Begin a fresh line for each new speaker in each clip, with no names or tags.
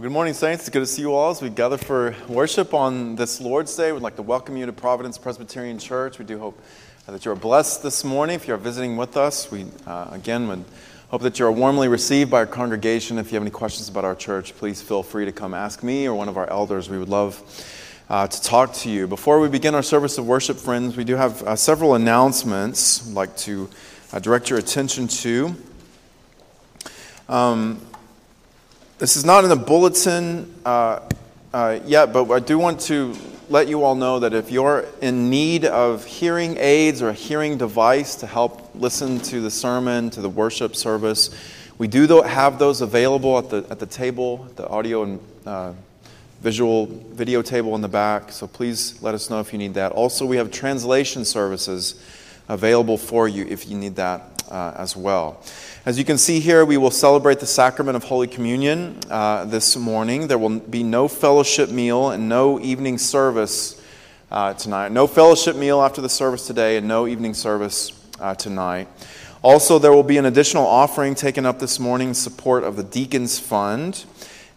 Well, good morning, Saints. It's good to see you all as we gather for worship on this Lord's Day. We'd like to welcome you to Providence Presbyterian Church. We do hope that you are blessed this morning. If you are visiting with us, we uh, again would hope that you are warmly received by our congregation. If you have any questions about our church, please feel free to come ask me or one of our elders. We would love uh, to talk to you. Before we begin our service of worship, friends, we do have uh, several announcements I'd like to uh, direct your attention to. Um, this is not in the bulletin uh, uh, yet, but I do want to let you all know that if you're in need of hearing aids or a hearing device to help listen to the sermon, to the worship service, we do have those available at the, at the table, the audio and uh, visual video table in the back. So please let us know if you need that. Also, we have translation services available for you if you need that uh, as well. As you can see here, we will celebrate the sacrament of Holy Communion uh, this morning. There will be no fellowship meal and no evening service uh, tonight. No fellowship meal after the service today and no evening service uh, tonight. Also, there will be an additional offering taken up this morning in support of the Deacons Fund.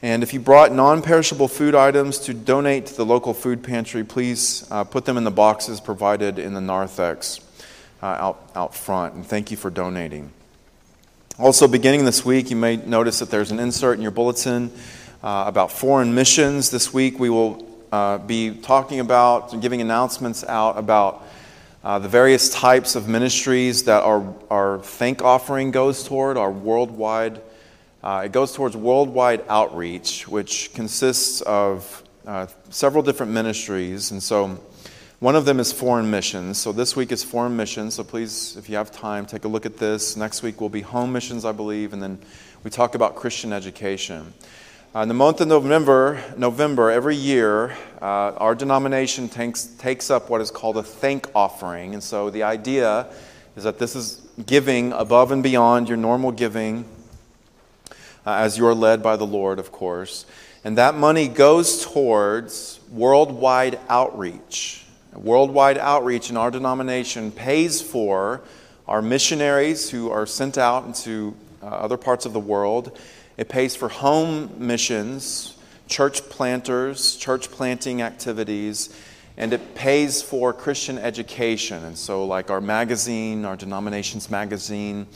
And if you brought non perishable food items to donate to the local food pantry, please uh, put them in the boxes provided in the narthex uh, out, out front. And thank you for donating. Also, beginning this week, you may notice that there's an insert in your bulletin uh, about foreign missions. This week, we will uh, be talking about and giving announcements out about uh, the various types of ministries that our, our thank offering goes toward, our worldwide uh, it goes towards worldwide outreach, which consists of uh, several different ministries. And so one of them is foreign missions. So this week is foreign missions. So please, if you have time, take a look at this. Next week will be home missions, I believe. And then we talk about Christian education. Uh, in the month of November, November every year, uh, our denomination takes, takes up what is called a thank offering. And so the idea is that this is giving above and beyond your normal giving uh, as you're led by the Lord, of course. And that money goes towards worldwide outreach. Worldwide outreach in our denomination pays for our missionaries who are sent out into uh, other parts of the world. It pays for home missions, church planters, church planting activities, and it pays for Christian education. And so, like our magazine, our denomination's magazine,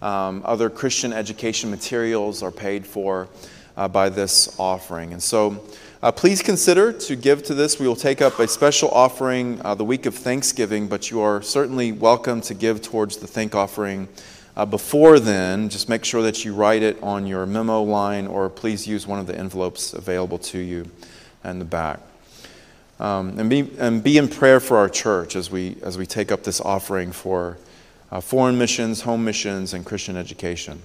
um, other Christian education materials are paid for uh, by this offering. And so uh, please consider to give to this. We will take up a special offering uh, the week of Thanksgiving, but you are certainly welcome to give towards the thank offering. Uh, before then, just make sure that you write it on your memo line or please use one of the envelopes available to you in the back. Um, and, be, and be in prayer for our church as we, as we take up this offering for uh, foreign missions, home missions, and Christian education.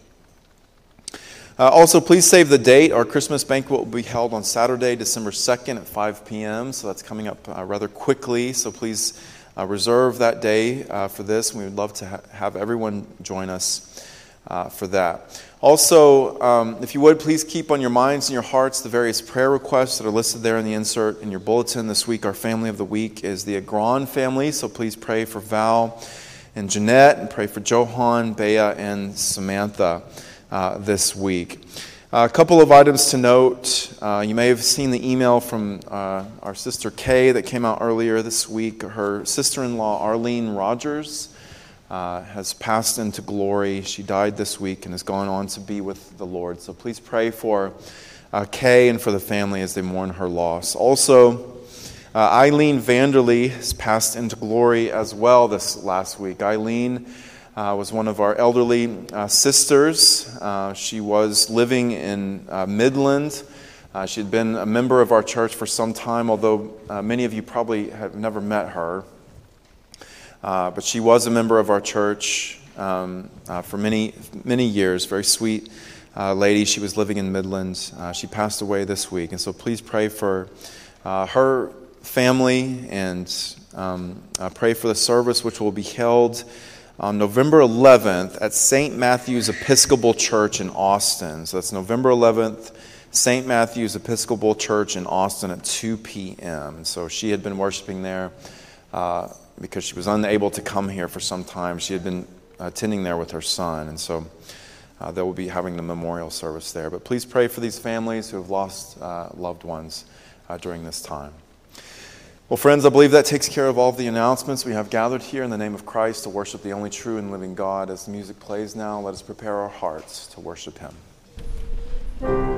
Uh, also, please save the date. Our Christmas banquet will be held on Saturday, December 2nd at 5 p.m., so that's coming up uh, rather quickly. So please uh, reserve that day uh, for this. We would love to ha- have everyone join us uh, for that. Also, um, if you would, please keep on your minds and your hearts the various prayer requests that are listed there in the insert in your bulletin. This week, our family of the week is the Agron family, so please pray for Val and Jeanette, and pray for Johan, Bea, and Samantha uh, this week. A couple of items to note. Uh, you may have seen the email from uh, our sister Kay that came out earlier this week. Her sister in law, Arlene Rogers, uh, has passed into glory. She died this week and has gone on to be with the Lord. So please pray for uh, Kay and for the family as they mourn her loss. Also, uh, Eileen Vanderlee has passed into glory as well this last week. Eileen uh, was one of our elderly uh, sisters. Uh, she was living in uh, Midland. Uh, she had been a member of our church for some time, although many of you probably have never met her. but she was a member of our church um, for many, many years. Very sweet lady. She was living in Midland. she passed away this week. And so please pray for her family and um, pray for the service which will be held on November 11th at St. Matthew's Episcopal Church in Austin. So that's November 11th, St. Matthew's Episcopal Church in Austin at 2 p.m. So she had been worshiping there uh, because she was unable to come here for some time. She had been attending there with her son, and so uh, they will be having the memorial service there. But please pray for these families who have lost uh, loved ones uh, during this time. Well, friends, I believe that takes care of all of the announcements we have gathered here in the name of Christ to worship the only true and living God. As the music plays now, let us prepare our hearts to worship Him.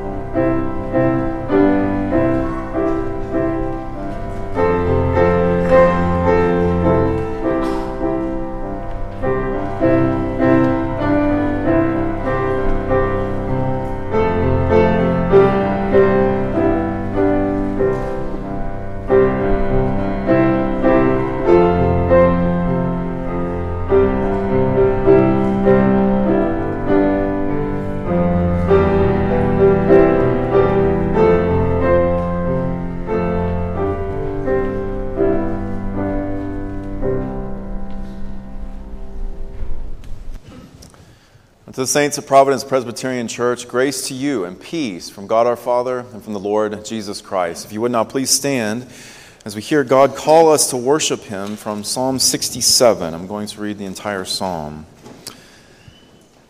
The saints of Providence Presbyterian Church, grace to you and peace from God our Father and from the Lord Jesus Christ. If you would now please stand as we hear God call us to worship Him from Psalm 67. I'm going to read the entire psalm.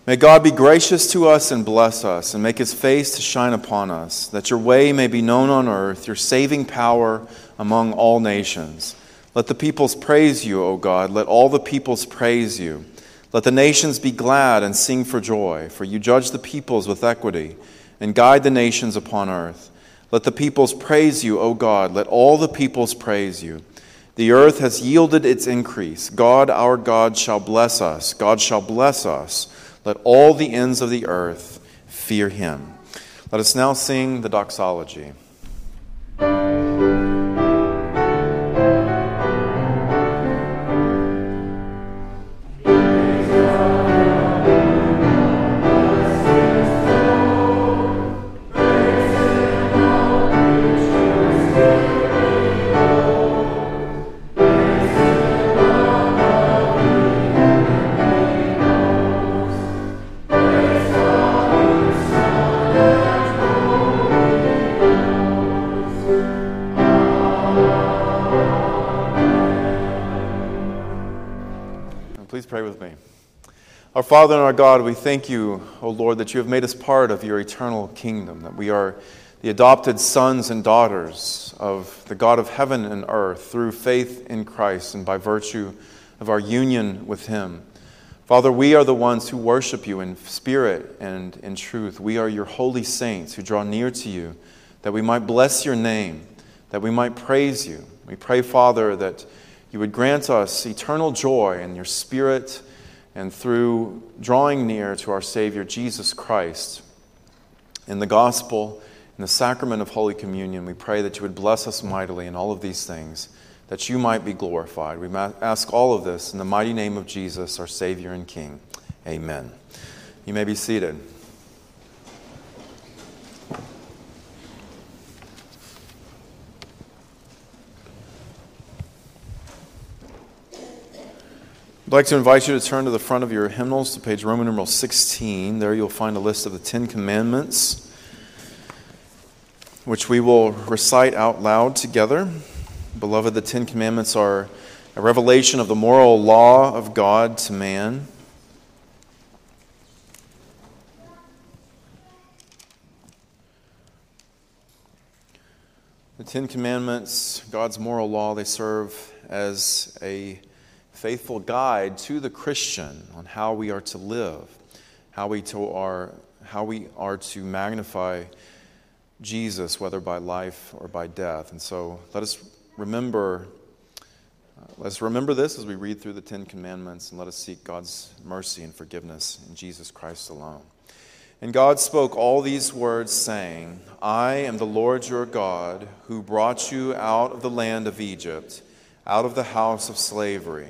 May God be gracious to us and bless us, and make his face to shine upon us, that your way may be known on earth, your saving power among all nations. Let the peoples praise you, O God. Let all the peoples praise you. Let the nations be glad and sing for joy, for you judge the peoples with equity and guide the nations upon earth. Let the peoples praise you, O God. Let all the peoples praise you. The earth has yielded its increase. God, our God, shall bless us. God shall bless us. Let all the ends of the earth fear him. Let us now sing the doxology. Father and our God, we thank you, O Lord, that you have made us part of your eternal kingdom, that we are the adopted sons and daughters of the God of heaven and earth through faith in Christ and by virtue of our union with him. Father, we are the ones who worship you in spirit and in truth. We are your holy saints who draw near to you that we might bless your name, that we might praise you. We pray, Father, that you would grant us eternal joy in your spirit and through drawing near to our Savior Jesus Christ in the gospel, in the sacrament of Holy Communion, we pray that you would bless us mightily in all of these things, that you might be glorified. We ask all of this in the mighty name of Jesus, our Savior and King. Amen. You may be seated. I'd like to invite you to turn to the front of your hymnals to page Roman numeral 16. There you'll find a list of the Ten Commandments, which we will recite out loud together. Beloved, the Ten Commandments are a revelation of the moral law of God to man. The Ten Commandments, God's moral law, they serve as a faithful guide to the Christian on how we are to live, how we, to are, how we are to magnify Jesus, whether by life or by death. And so let us remember. Uh, let's remember this as we read through the Ten Commandments and let us seek God's mercy and forgiveness in Jesus Christ alone. And God spoke all these words, saying, I am the Lord your God, who brought you out of the land of Egypt, out of the house of slavery.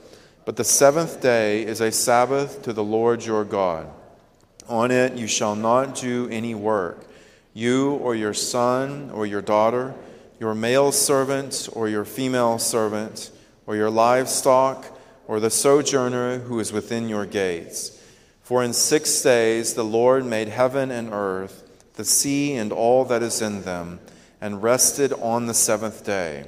But the seventh day is a Sabbath to the Lord your God. On it you shall not do any work, you or your son or your daughter, your male servant or your female servant, or your livestock, or the sojourner who is within your gates. For in six days the Lord made heaven and earth, the sea and all that is in them, and rested on the seventh day.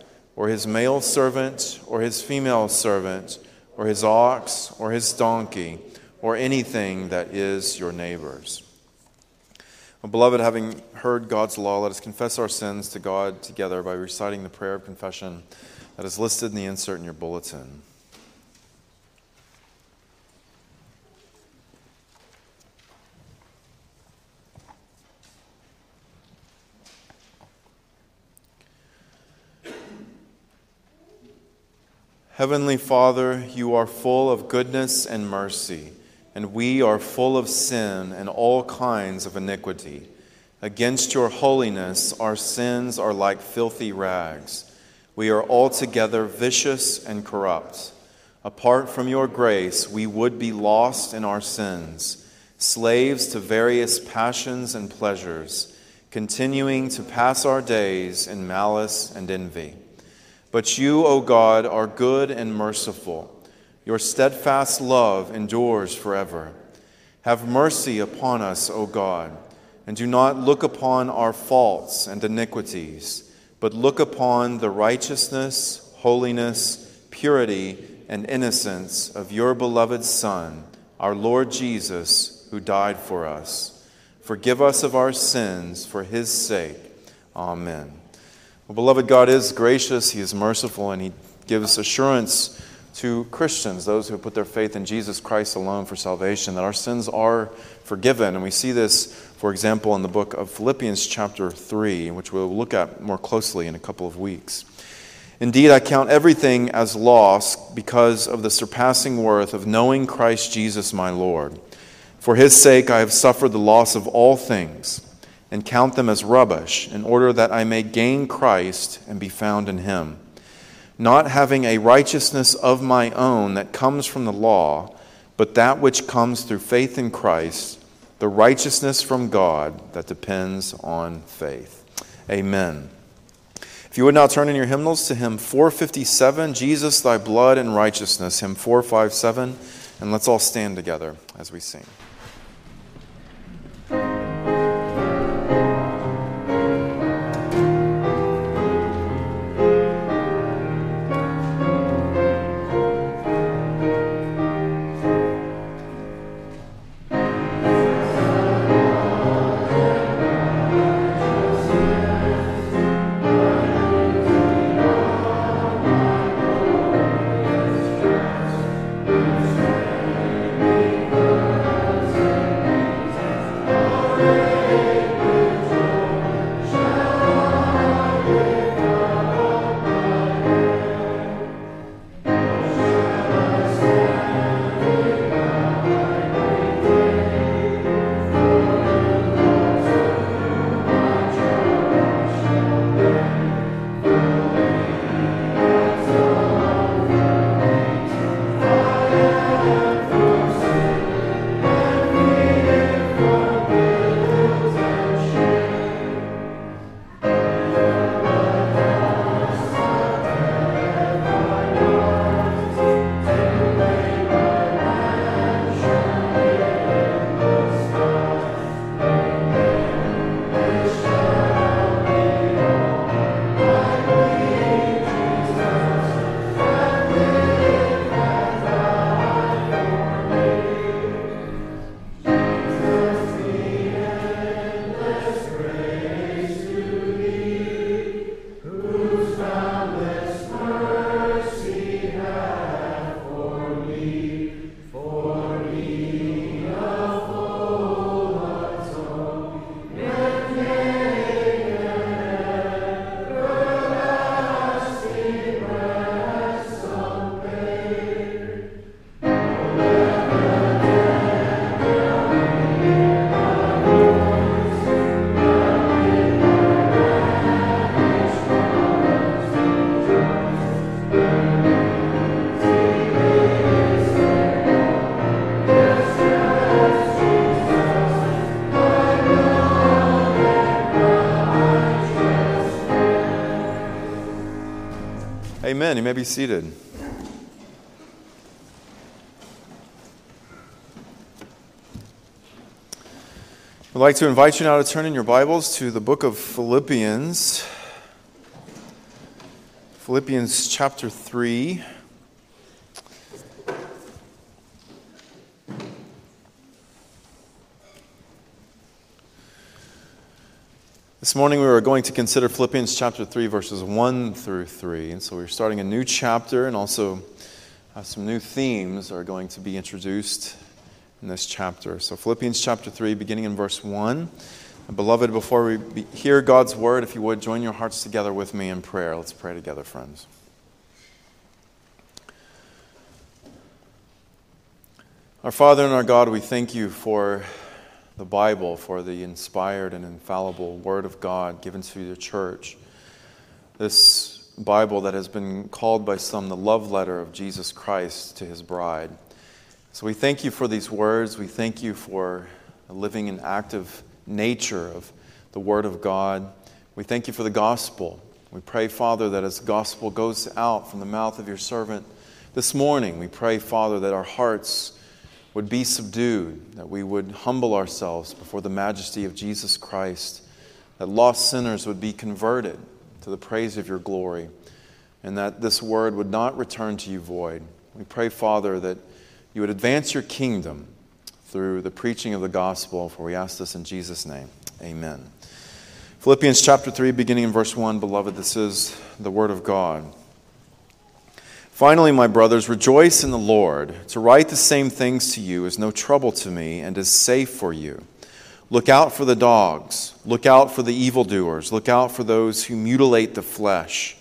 or his male servant, or his female servant, or his ox, or his donkey, or anything that is your neighbor's. Well, beloved, having heard God's law, let us confess our sins to God together by reciting the prayer of confession that is listed in the insert in your bulletin. Heavenly Father, you are full of goodness and mercy, and we are full of sin and all kinds of iniquity. Against your holiness, our sins are like filthy rags. We are altogether vicious and corrupt. Apart from your grace, we would be lost in our sins, slaves to various passions and pleasures, continuing to pass our days in malice and envy. But you, O God, are good and merciful. Your steadfast love endures forever. Have mercy upon us, O God, and do not look upon our faults and iniquities, but look upon the righteousness, holiness, purity, and innocence of your beloved Son, our Lord Jesus, who died for us. Forgive us of our sins for his sake. Amen. Well, beloved, God is gracious, He is merciful, and He gives assurance to Christians, those who put their faith in Jesus Christ alone for salvation, that our sins are forgiven. And we see this, for example, in the book of Philippians, chapter 3, which we'll look at more closely in a couple of weeks. Indeed, I count everything as loss because of the surpassing worth of knowing Christ Jesus my Lord. For his sake, I have suffered the loss of all things and count them as rubbish, in order that I may gain Christ and be found in him, not having a righteousness of my own that comes from the law, but that which comes through faith in Christ, the righteousness from God that depends on faith. Amen. If you would now turn in your hymnals to hymn 457, Jesus, thy blood and righteousness, hymn 457, and let's all stand together as we sing. You may be seated. I'd like to invite you now to turn in your Bibles to the book of Philippians. Philippians chapter 3. This morning we are going to consider Philippians chapter 3, verses 1 through 3. And so we're starting a new chapter, and also uh, some new themes are going to be introduced in this chapter. So, Philippians chapter 3, beginning in verse 1. And beloved, before we be, hear God's word, if you would join your hearts together with me in prayer. Let's pray together, friends. Our Father and our God, we thank you for the Bible, for the inspired and infallible Word of God given to the church. This Bible that has been called by some the love letter of Jesus Christ to his bride. So we thank you for these words. We thank you for living and active nature of the Word of God. We thank you for the gospel. We pray, Father, that as gospel goes out from the mouth of your servant this morning, we pray, Father, that our hearts would be subdued, that we would humble ourselves before the majesty of Jesus Christ, that lost sinners would be converted to the praise of your glory, and that this word would not return to you void. We pray, Father, that you would advance your kingdom through the preaching of the gospel, for we ask this in Jesus' name. Amen. Philippians chapter 3, beginning in verse 1, beloved, this is the word of God. Finally, my brothers, rejoice in the Lord. To write the same things to you is no trouble to me and is safe for you. Look out for the dogs. Look out for the evildoers. Look out for those who mutilate the flesh.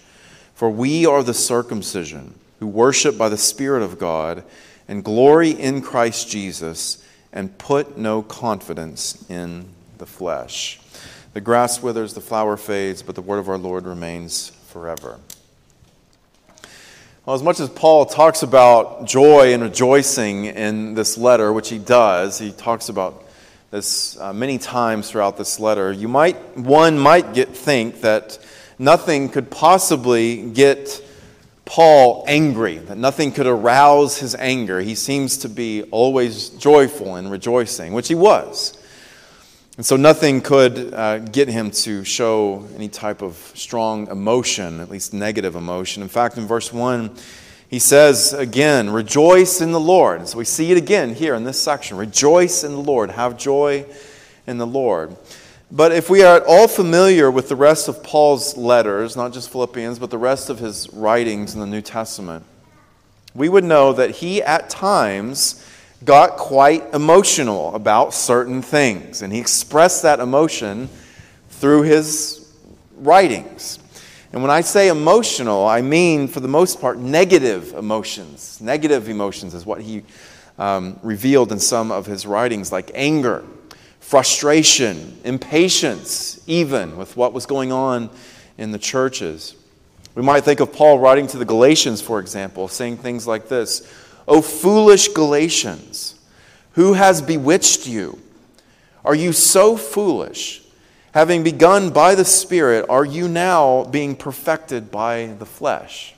For we are the circumcision, who worship by the Spirit of God and glory in Christ Jesus and put no confidence in the flesh. The grass withers, the flower fades, but the word of our Lord remains forever. Well, as much as Paul talks about joy and rejoicing in this letter, which he does, he talks about this uh, many times throughout this letter. You might, one might get think that nothing could possibly get Paul angry, that nothing could arouse his anger. He seems to be always joyful and rejoicing, which he was. And so nothing could uh, get him to show any type of strong emotion, at least negative emotion. In fact, in verse 1, he says again, Rejoice in the Lord. So we see it again here in this section. Rejoice in the Lord. Have joy in the Lord. But if we are at all familiar with the rest of Paul's letters, not just Philippians, but the rest of his writings in the New Testament, we would know that he at times got quite emotional about certain things, and he expressed that emotion through his writings. And when I say emotional, I mean, for the most part, negative emotions. Negative emotions is what he um, revealed in some of his writings, like anger, frustration, impatience, even with what was going on in the churches. We might think of Paul writing to the Galatians, for example, saying things like this O foolish Galatians, who has bewitched you? Are you so foolish? Having begun by the Spirit, are you now being perfected by the flesh?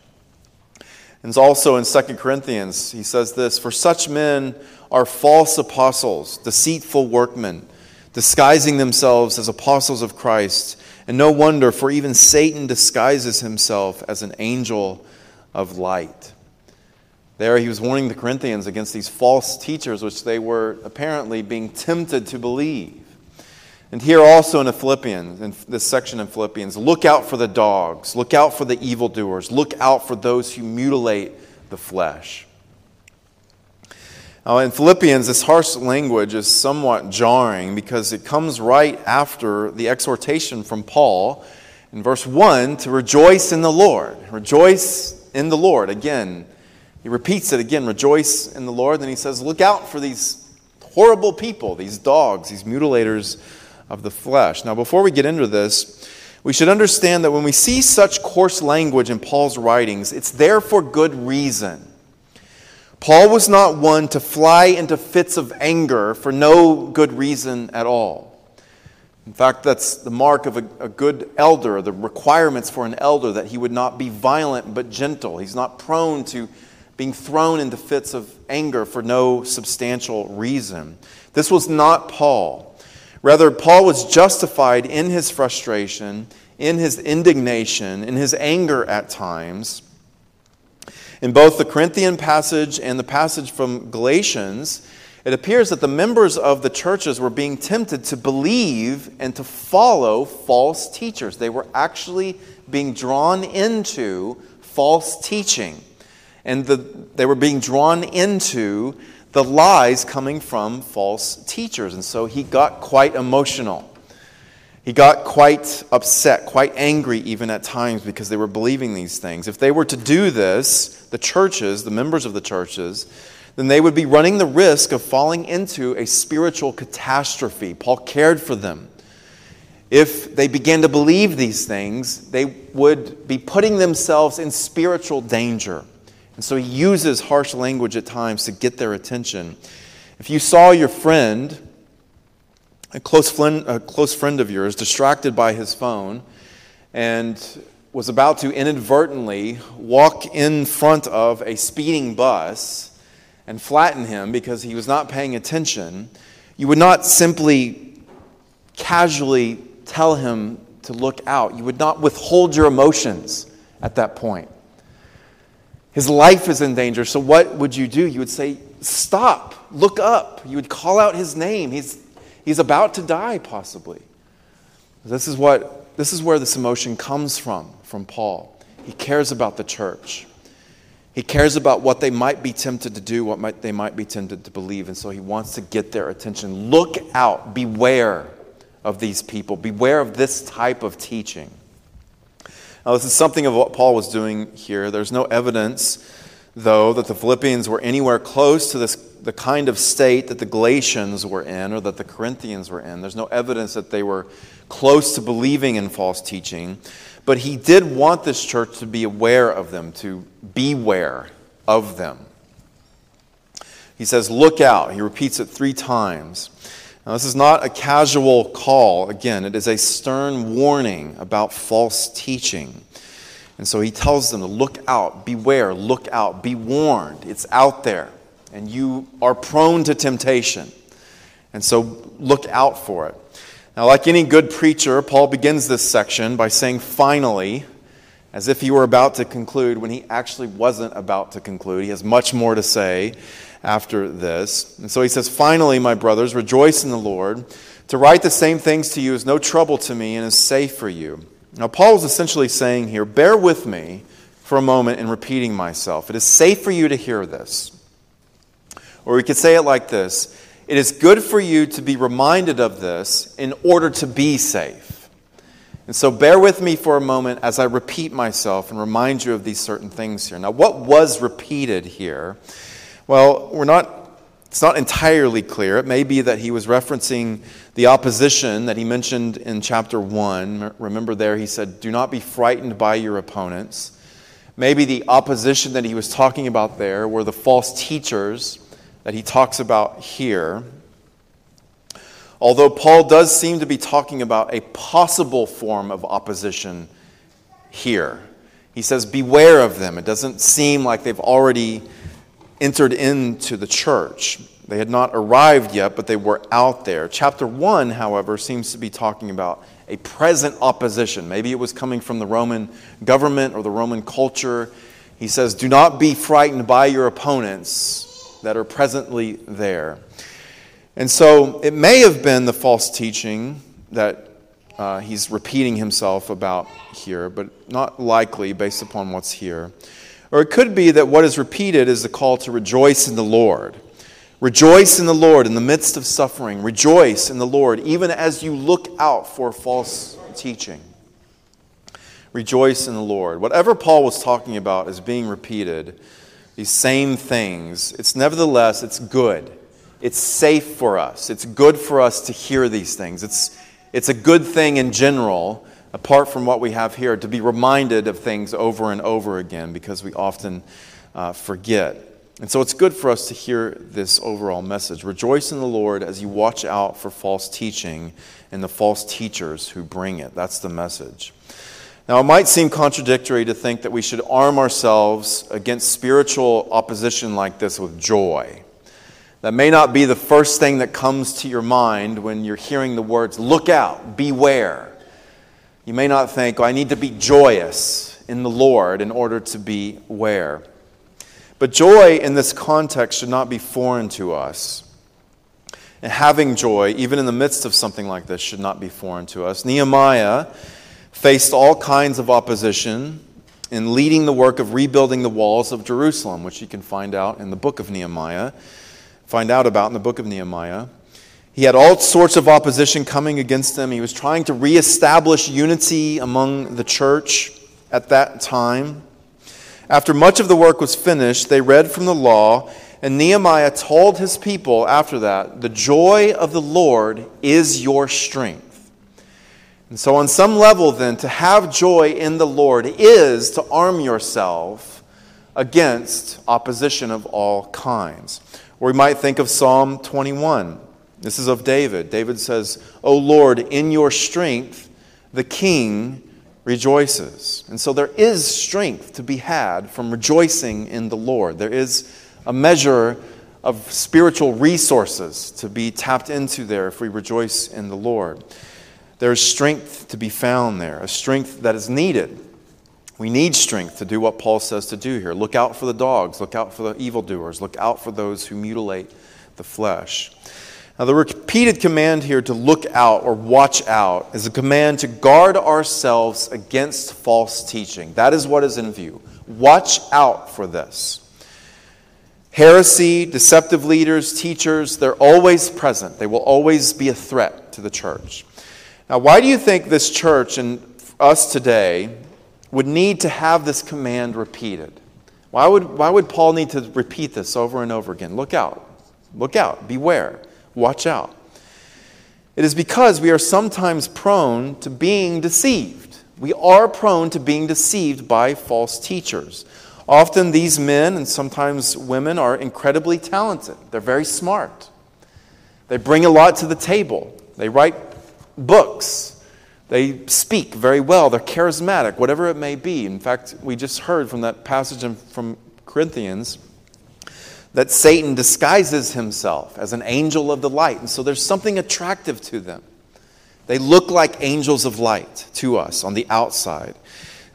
And also in 2 Corinthians, he says this For such men are false apostles, deceitful workmen, disguising themselves as apostles of Christ. And no wonder, for even Satan disguises himself as an angel of light. There, he was warning the Corinthians against these false teachers, which they were apparently being tempted to believe. And here also in the Philippians, in this section in Philippians, look out for the dogs, look out for the evildoers, look out for those who mutilate the flesh. Now, in Philippians, this harsh language is somewhat jarring because it comes right after the exhortation from Paul in verse 1 to rejoice in the Lord. Rejoice in the Lord. Again, he repeats it again rejoice in the Lord. Then he says, look out for these horrible people, these dogs, these mutilators of the flesh. Now, before we get into this, we should understand that when we see such coarse language in Paul's writings, it's there for good reason. Paul was not one to fly into fits of anger for no good reason at all. In fact, that's the mark of a, a, good elder, the requirements for an elder, that he would not be violent but gentle. He's not prone to being thrown into fits of anger for no substantial reason. This was not Paul. Rather, Paul was justified in his frustration in his indignation, in his anger at times. In both the Corinthian passage and the passage from Galatians, it appears that the members of the churches were being tempted to believe and to follow false teachers. They were actually being drawn into false teaching. And the, they were being drawn into the lies coming from false teachers. And so he got quite emotional. He got quite upset, quite angry even at times because they were believing these things. If they were to do this, the churches, the members of the churches, then they would be running the risk of falling into a spiritual catastrophe. Paul cared for them. If they began to believe these things, they would be putting themselves in spiritual danger. And so he uses harsh language at times to get their attention. If you saw your friend, a close friend, a close friend of yours, distracted by his phone and was about to inadvertently walk in front of a speeding bus and flatten him because he was not paying attention, you would not simply casually tell him to look out. You would not withhold your emotions at that point. His life is in danger. So, what would you do? You would say, Stop, look up. You would call out his name. He's, he's about to die, possibly. This is, what, this is where this emotion comes from, from Paul. He cares about the church. He cares about what they might be tempted to do, what might, they might be tempted to believe, and so he wants to get their attention. Look out, beware of these people, beware of this type of teaching. Now, this is something of what Paul was doing here. There's no evidence, though, that the Philippians were anywhere close to this, the kind of state that the Galatians were in or that the Corinthians were in. There's no evidence that they were close to believing in false teaching. But he did want this church to be aware of them, to beware of them. He says, Look out. He repeats it three times. Now, this is not a casual call. Again, it is a stern warning about false teaching. And so he tells them to look out, beware, look out, be warned. It's out there, and you are prone to temptation. And so look out for it. Now, like any good preacher, Paul begins this section by saying, finally, as if he were about to conclude when he actually wasn't about to conclude. He has much more to say after this. And so he says, Finally, my brothers, rejoice in the Lord. To write the same things to you is no trouble to me and is safe for you. Now, Paul is essentially saying here, bear with me for a moment in repeating myself. It is safe for you to hear this. Or we could say it like this It is good for you to be reminded of this in order to be safe. And so bear with me for a moment as I repeat myself and remind you of these certain things here. Now, what was repeated here? Well, we're not it's not entirely clear. It may be that he was referencing the opposition that he mentioned in chapter 1. Remember, there he said, Do not be frightened by your opponents. Maybe the opposition that he was talking about there were the false teachers that he talks about here. Although Paul does seem to be talking about a possible form of opposition here. He says, Beware of them. It doesn't seem like they've already entered into the church. They had not arrived yet, but they were out there. Chapter 1, however, seems to be talking about a present opposition. Maybe it was coming from the Roman government or the Roman culture. He says, Do not be frightened by your opponents that are presently there. And so it may have been the false teaching that uh, he's repeating himself about here, but not likely based upon what's here. Or it could be that what is repeated is the call to rejoice in the Lord. Rejoice in the Lord in the midst of suffering. Rejoice in the Lord even as you look out for false teaching. Rejoice in the Lord. Whatever Paul was talking about is being repeated. These same things. It's nevertheless, it's good. It's safe for us. It's good for us to hear these things. It's, it's a good thing in general apart from what we have here, to be reminded of things over and over again because we often uh, forget. And so it's good for us to hear this overall message. Rejoice in the Lord as you watch out for false teaching and the false teachers who bring it. That's the message. Now, it might seem contradictory to think that we should arm ourselves against spiritual opposition like this with joy. That may not be the first thing that comes to your mind when you're hearing the words, look out, beware. You may not think, oh, I need to be joyous in the Lord in order to be where. But joy in this context should not be foreign to us. And having joy, even in the midst of something like this, should not be foreign to us. Nehemiah faced all kinds of opposition in leading the work of rebuilding the walls of Jerusalem, which you can find out in the book of Nehemiah, find out about in the book of Nehemiah. He had all sorts of opposition coming against him. He was trying to reestablish unity among the church at that time. After much of the work was finished, they read from the law, and Nehemiah told his people after that, The joy of the Lord is your strength. And so, on some level, then, to have joy in the Lord is to arm yourself against opposition of all kinds. Or we might think of Psalm 21. This is of David. David says, O Lord, in your strength the king rejoices. And so there is strength to be had from rejoicing in the Lord. There is a measure of spiritual resources to be tapped into there if we rejoice in the Lord. There's strength to be found there, a strength that is needed. We need strength to do what Paul says to do here. Look out for the dogs, look out for the evildoers, look out for those who mutilate the flesh. Now, the repeated command here to look out or watch out is a command to guard ourselves against false teaching. That is what is in view. Watch out for this. Heresy, deceptive leaders, teachers, they're always present. They will always be a threat to the church. Now, why do you think this church and us today would need to have this command repeated? Why would, why would Paul need to repeat this over and over again? Look out. Look out. Beware. Watch out. It is because we are sometimes prone to being deceived. We are prone to being deceived by false teachers. Often these men and sometimes women are incredibly talented. They're very smart. They bring a lot to the table. They write books. They speak very well. They're charismatic, whatever it may be. In fact, we just heard from that passage from Corinthians that Satan disguises himself as an angel of the light. And so there's something attractive to them. They look like angels of light to us on the outside.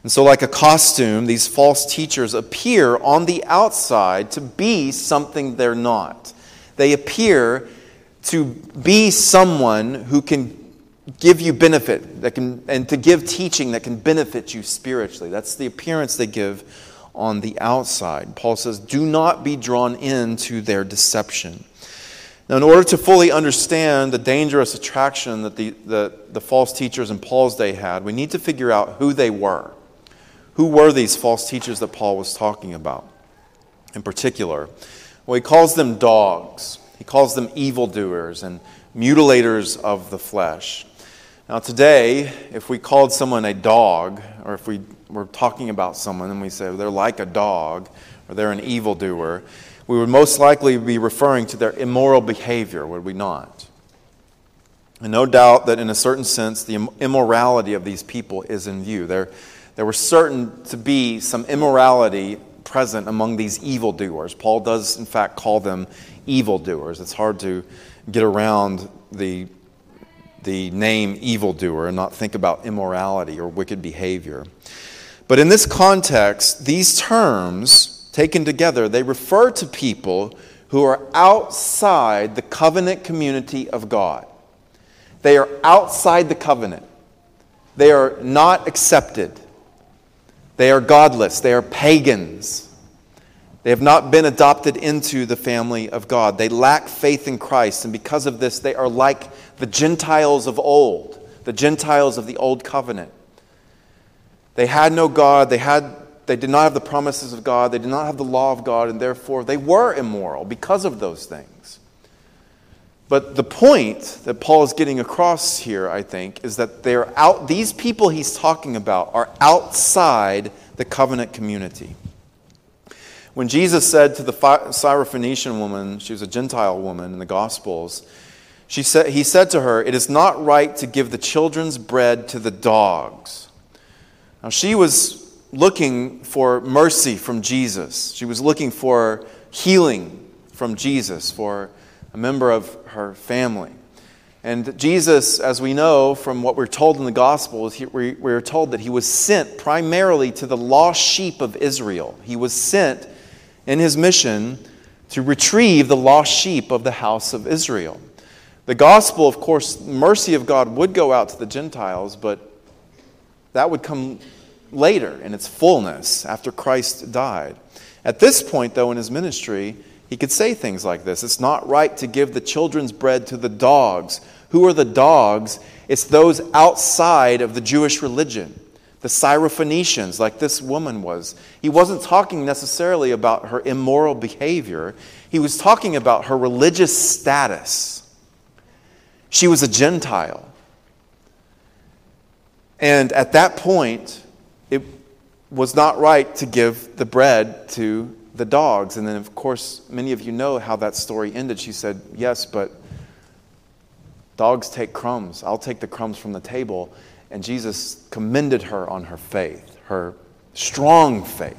And so, like a costume, these false teachers appear on the outside to be something they're not. They appear to be someone who can give you benefit that can, and to give teaching that can benefit you spiritually. That's the appearance they give on the outside. Paul says, do not be drawn into their deception. Now, in order to fully understand the dangerous attraction that the, the, the false teachers in Paul's day had, we need to figure out who they were. Who were these false teachers that Paul was talking about in particular? Well, he calls them dogs, he calls them evildoers and mutilators of the flesh. Now, today, if we called someone a dog, or if we were talking about someone and we say they're like a dog, or they're an evildoer, we would most likely be referring to their immoral behavior, would we not? And no doubt that in a certain sense, the immorality of these people is in view. There, there was certain to be some immorality present among these evildoers. Paul does, in fact, call them evildoers. It's hard to get around the the name evildoer and not think about immorality or wicked behavior. But in this context, these terms taken together, they refer to people who are outside the covenant community of God. They are outside the covenant. They are not accepted. They are godless. They are pagans. They have not been adopted into the family of God. They lack faith in Christ, and because of this, they are like the Gentiles of old, the Gentiles of the old covenant. They had no God, they, had, they did not have the promises of God, they did not have the law of God, and therefore they were immoral because of those things. But the point that Paul is getting across here, I think, is that they're out, these people he's talking about are outside the covenant community. When Jesus said to the Syrophoenician woman, she was a Gentile woman in the Gospels, she said, he said to her, It is not right to give the children's bread to the dogs. Now, she was looking for mercy from Jesus. She was looking for healing from Jesus for a member of her family. And Jesus, as we know from what we're told in the Gospels, we're told that he was sent primarily to the lost sheep of Israel. He was sent in his mission to retrieve the lost sheep of the house of Israel. The gospel, of course, mercy of God would go out to the Gentiles, but that would come later in its fullness after Christ died. At this point, though, in his ministry, he could say things like this It's not right to give the children's bread to the dogs. Who are the dogs? It's those outside of the Jewish religion, the Syrophoenicians, like this woman was. He wasn't talking necessarily about her immoral behavior, he was talking about her religious status. She was a Gentile. And at that point, it was not right to give the bread to the dogs. And then, of course, many of you know how that story ended. She said, Yes, but dogs take crumbs. I'll take the crumbs from the table. And Jesus commended her on her faith, her strong faith.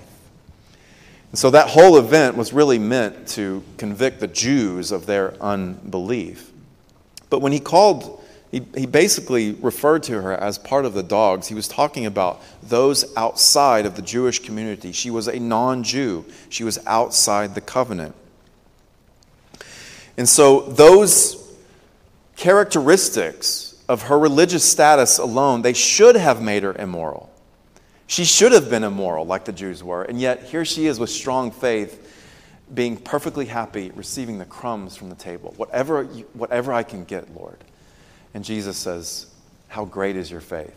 And so that whole event was really meant to convict the Jews of their unbelief. But when he called he, he basically referred to her as part of the dogs. He was talking about those outside of the Jewish community. She was a non Jew, she was outside the covenant. And so, those characteristics of her religious status alone, they should have made her immoral. She should have been immoral like the Jews were. And yet, here she is with strong faith, being perfectly happy, receiving the crumbs from the table. Whatever, you, whatever I can get, Lord. And Jesus says, How great is your faith?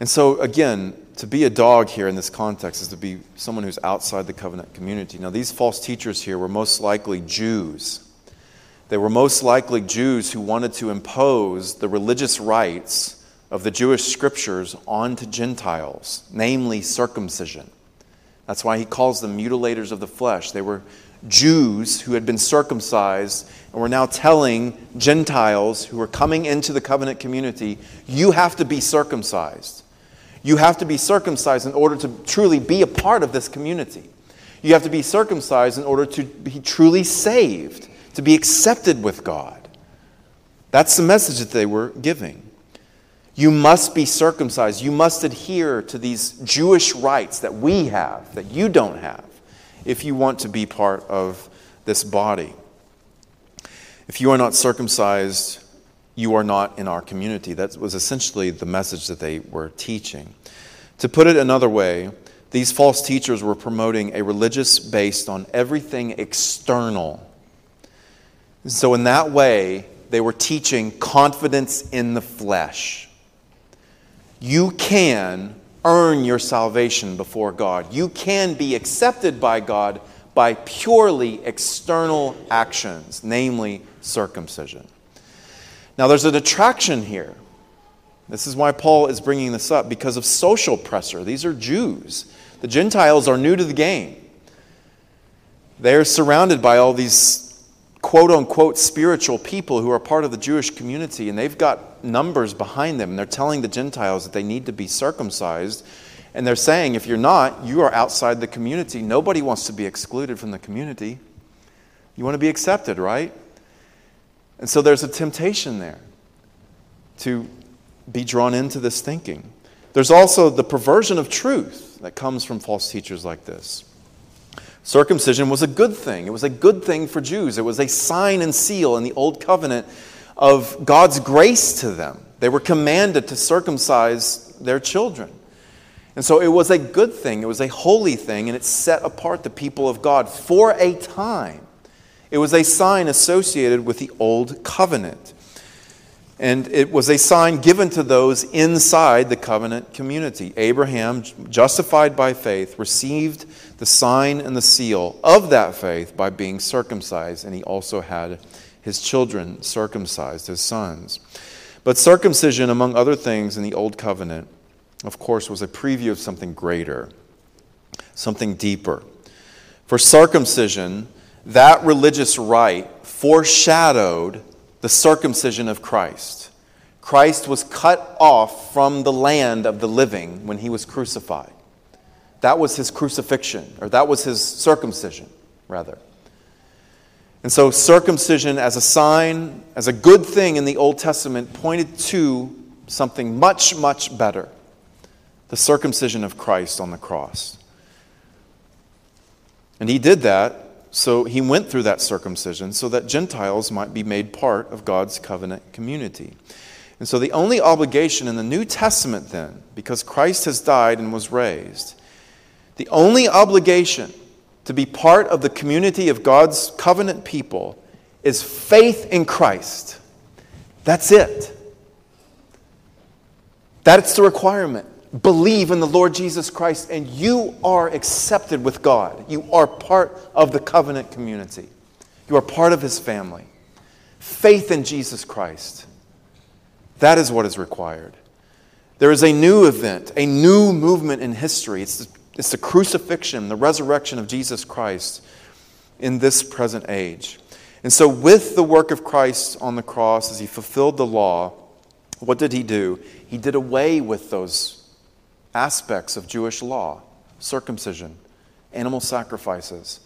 And so, again, to be a dog here in this context is to be someone who's outside the covenant community. Now, these false teachers here were most likely Jews. They were most likely Jews who wanted to impose the religious rites of the Jewish scriptures onto Gentiles, namely circumcision. That's why he calls them mutilators of the flesh. They were Jews who had been circumcised and were now telling Gentiles who were coming into the covenant community, you have to be circumcised. You have to be circumcised in order to truly be a part of this community. You have to be circumcised in order to be truly saved, to be accepted with God. That's the message that they were giving. You must be circumcised. You must adhere to these Jewish rites that we have, that you don't have if you want to be part of this body. If you are not circumcised, you are not in our community. That was essentially the message that they were teaching. To put it another way, these false teachers were promoting a religious based on everything external. So, in that way, they were teaching confidence in the flesh. You can earn your salvation before God. You can be accepted by God by purely external actions, namely circumcision. Now, there's an attraction here. This is why Paul is bringing this up because of social pressure. These are Jews. The Gentiles are new to the game. They're surrounded by all these quote unquote spiritual people who are part of the Jewish community, and they've got numbers behind them, and they're telling the Gentiles that they need to be circumcised. And they're saying, if you're not, you are outside the community. Nobody wants to be excluded from the community. You want to be accepted, right? And so there's a temptation there to be drawn into this thinking. There's also the perversion of truth that comes from false teachers like this. Circumcision was a good thing. It was a good thing for Jews. It was a sign and seal in the Old Covenant of God's grace to them. They were commanded to circumcise their children. And so it was a good thing, it was a holy thing, and it set apart the people of God for a time. It was a sign associated with the Old Covenant. And it was a sign given to those inside the covenant community. Abraham, justified by faith, received the sign and the seal of that faith by being circumcised, and he also had his children circumcised, his sons. But circumcision, among other things in the Old Covenant, of course, was a preview of something greater, something deeper. For circumcision, that religious rite foreshadowed the circumcision of Christ. Christ was cut off from the land of the living when he was crucified. That was his crucifixion, or that was his circumcision, rather. And so, circumcision as a sign, as a good thing in the Old Testament, pointed to something much, much better the circumcision of Christ on the cross. And he did that, so he went through that circumcision so that Gentiles might be made part of God's covenant community. And so the only obligation in the New Testament, then, because Christ has died and was raised, the only obligation to be part of the community of God's covenant people is faith in Christ. That's it. That's the requirement. Believe in the Lord Jesus Christ, and you are accepted with God. You are part of the covenant community, you are part of his family. Faith in Jesus Christ. That is what is required. There is a new event, a new movement in history. It's the, it's the crucifixion, the resurrection of Jesus Christ in this present age. And so, with the work of Christ on the cross, as he fulfilled the law, what did he do? He did away with those aspects of Jewish law circumcision, animal sacrifices.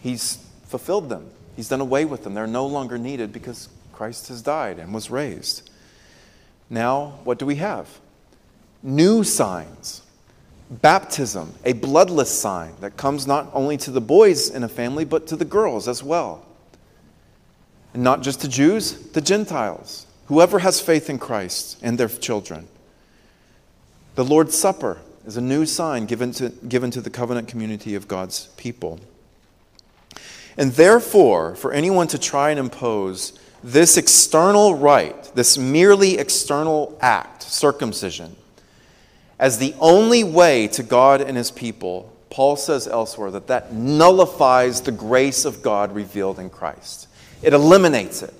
He's fulfilled them, he's done away with them. They're no longer needed because Christ has died and was raised. Now, what do we have? New signs. Baptism, a bloodless sign that comes not only to the boys in a family, but to the girls as well. And not just to Jews, the Gentiles. Whoever has faith in Christ and their children. The Lord's Supper is a new sign given to, given to the covenant community of God's people. And therefore, for anyone to try and impose this external rite, this merely external act, circumcision, as the only way to God and his people, Paul says elsewhere that that nullifies the grace of God revealed in Christ. It eliminates it.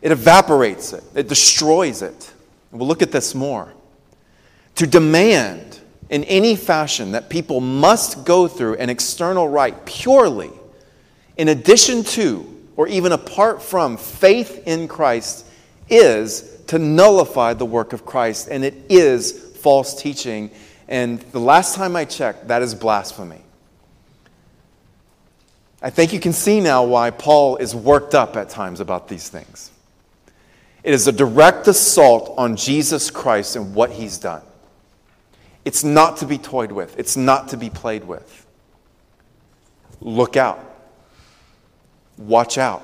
It evaporates it, it destroys it. And we'll look at this more. To demand in any fashion that people must go through an external rite purely in addition to or even apart from faith in Christ is to nullify the work of Christ, and it is false teaching. And the last time I checked, that is blasphemy. I think you can see now why Paul is worked up at times about these things. It is a direct assault on Jesus Christ and what he's done. It's not to be toyed with, it's not to be played with. Look out. Watch out.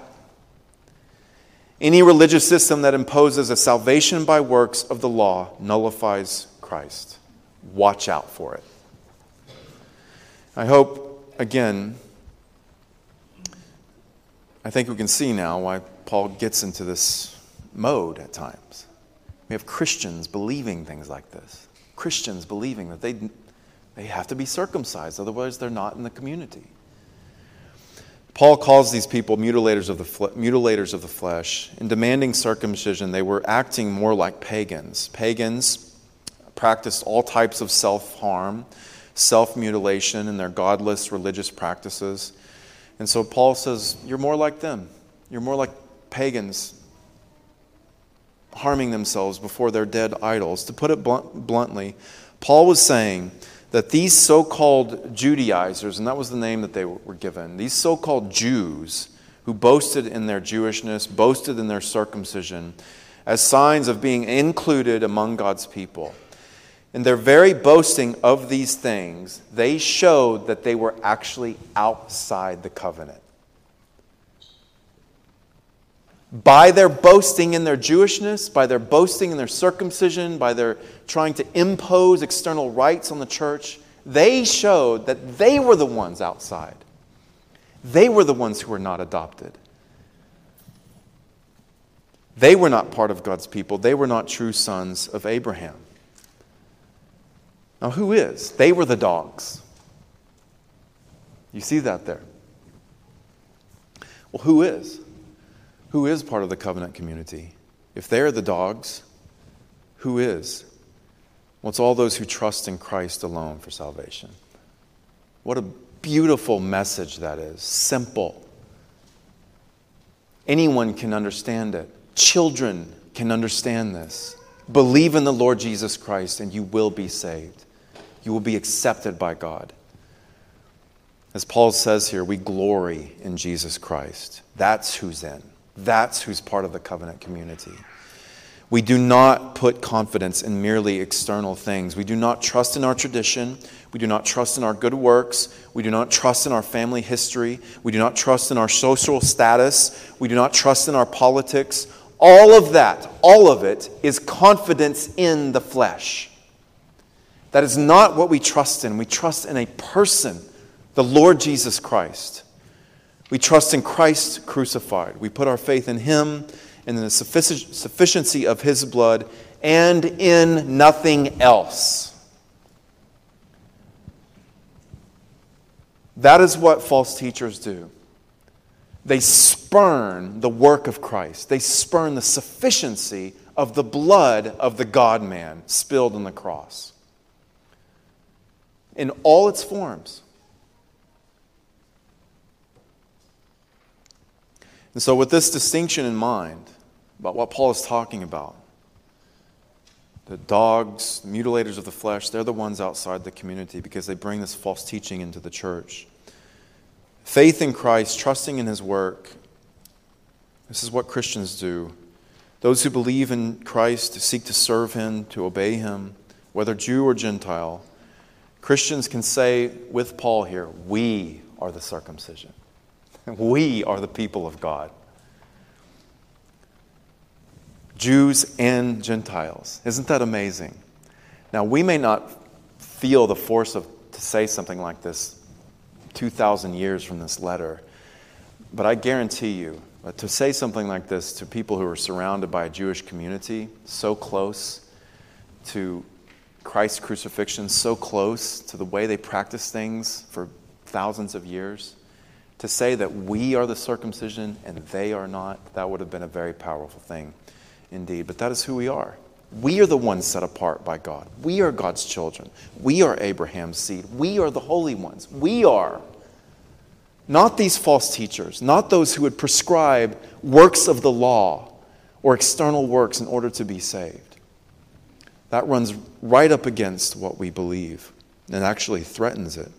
Any religious system that imposes a salvation by works of the law nullifies Christ. Watch out for it. I hope, again, I think we can see now why Paul gets into this mode at times. We have Christians believing things like this. Christians believing that they, they have to be circumcised, otherwise, they're not in the community. Paul calls these people mutilators of, the mutilators of the flesh. In demanding circumcision, they were acting more like pagans. Pagans practiced all types of self harm, self mutilation, and their godless religious practices. And so Paul says, You're more like them. You're more like pagans harming themselves before their dead idols. To put it bluntly, Paul was saying that these so called Judaizers, and that was the name that they were given, these so called Jews who boasted in their Jewishness, boasted in their circumcision, as signs of being included among God's people. In their very boasting of these things, they showed that they were actually outside the covenant. By their boasting in their Jewishness, by their boasting in their circumcision, by their trying to impose external rites on the church, they showed that they were the ones outside. They were the ones who were not adopted. They were not part of God's people. They were not true sons of Abraham. Now, who is? They were the dogs. You see that there. Well, who is? Who is part of the covenant community? If they're the dogs, who is? Well, it's all those who trust in Christ alone for salvation. What a beautiful message that is. Simple. Anyone can understand it. Children can understand this. Believe in the Lord Jesus Christ and you will be saved. You will be accepted by God. As Paul says here, we glory in Jesus Christ. That's who's in. That's who's part of the covenant community. We do not put confidence in merely external things. We do not trust in our tradition. We do not trust in our good works. We do not trust in our family history. We do not trust in our social status. We do not trust in our politics. All of that, all of it, is confidence in the flesh. That is not what we trust in. We trust in a person, the Lord Jesus Christ. We trust in Christ crucified. We put our faith in Him and in the sufficiency of His blood and in nothing else. That is what false teachers do. They spurn the work of Christ, they spurn the sufficiency of the blood of the God man spilled on the cross in all its forms. And so, with this distinction in mind about what Paul is talking about, the dogs, mutilators of the flesh, they're the ones outside the community because they bring this false teaching into the church. Faith in Christ, trusting in his work, this is what Christians do. Those who believe in Christ seek to serve him, to obey him, whether Jew or Gentile. Christians can say with Paul here, we are the circumcision. We are the people of God. Jews and Gentiles. Isn't that amazing? Now, we may not feel the force of to say something like this 2,000 years from this letter, but I guarantee you, uh, to say something like this to people who are surrounded by a Jewish community so close to Christ's crucifixion, so close to the way they practice things for thousands of years, to say that we are the circumcision and they are not, that would have been a very powerful thing indeed, but that is who we are. We are the ones set apart by God. We are God's children. We are Abraham's seed. We are the holy ones. We are. Not these false teachers, not those who would prescribe works of the law or external works in order to be saved. That runs right up against what we believe and actually threatens it.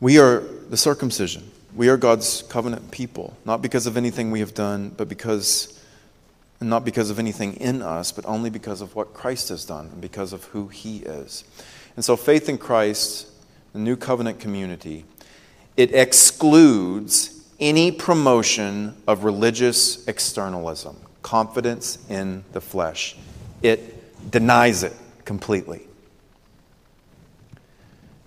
We are the circumcision. We are God's covenant people, not because of anything we have done, but because and not because of anything in us, but only because of what Christ has done and because of who he is. And so, faith in Christ, the new covenant community, it excludes any promotion of religious externalism, confidence in the flesh. It denies it completely.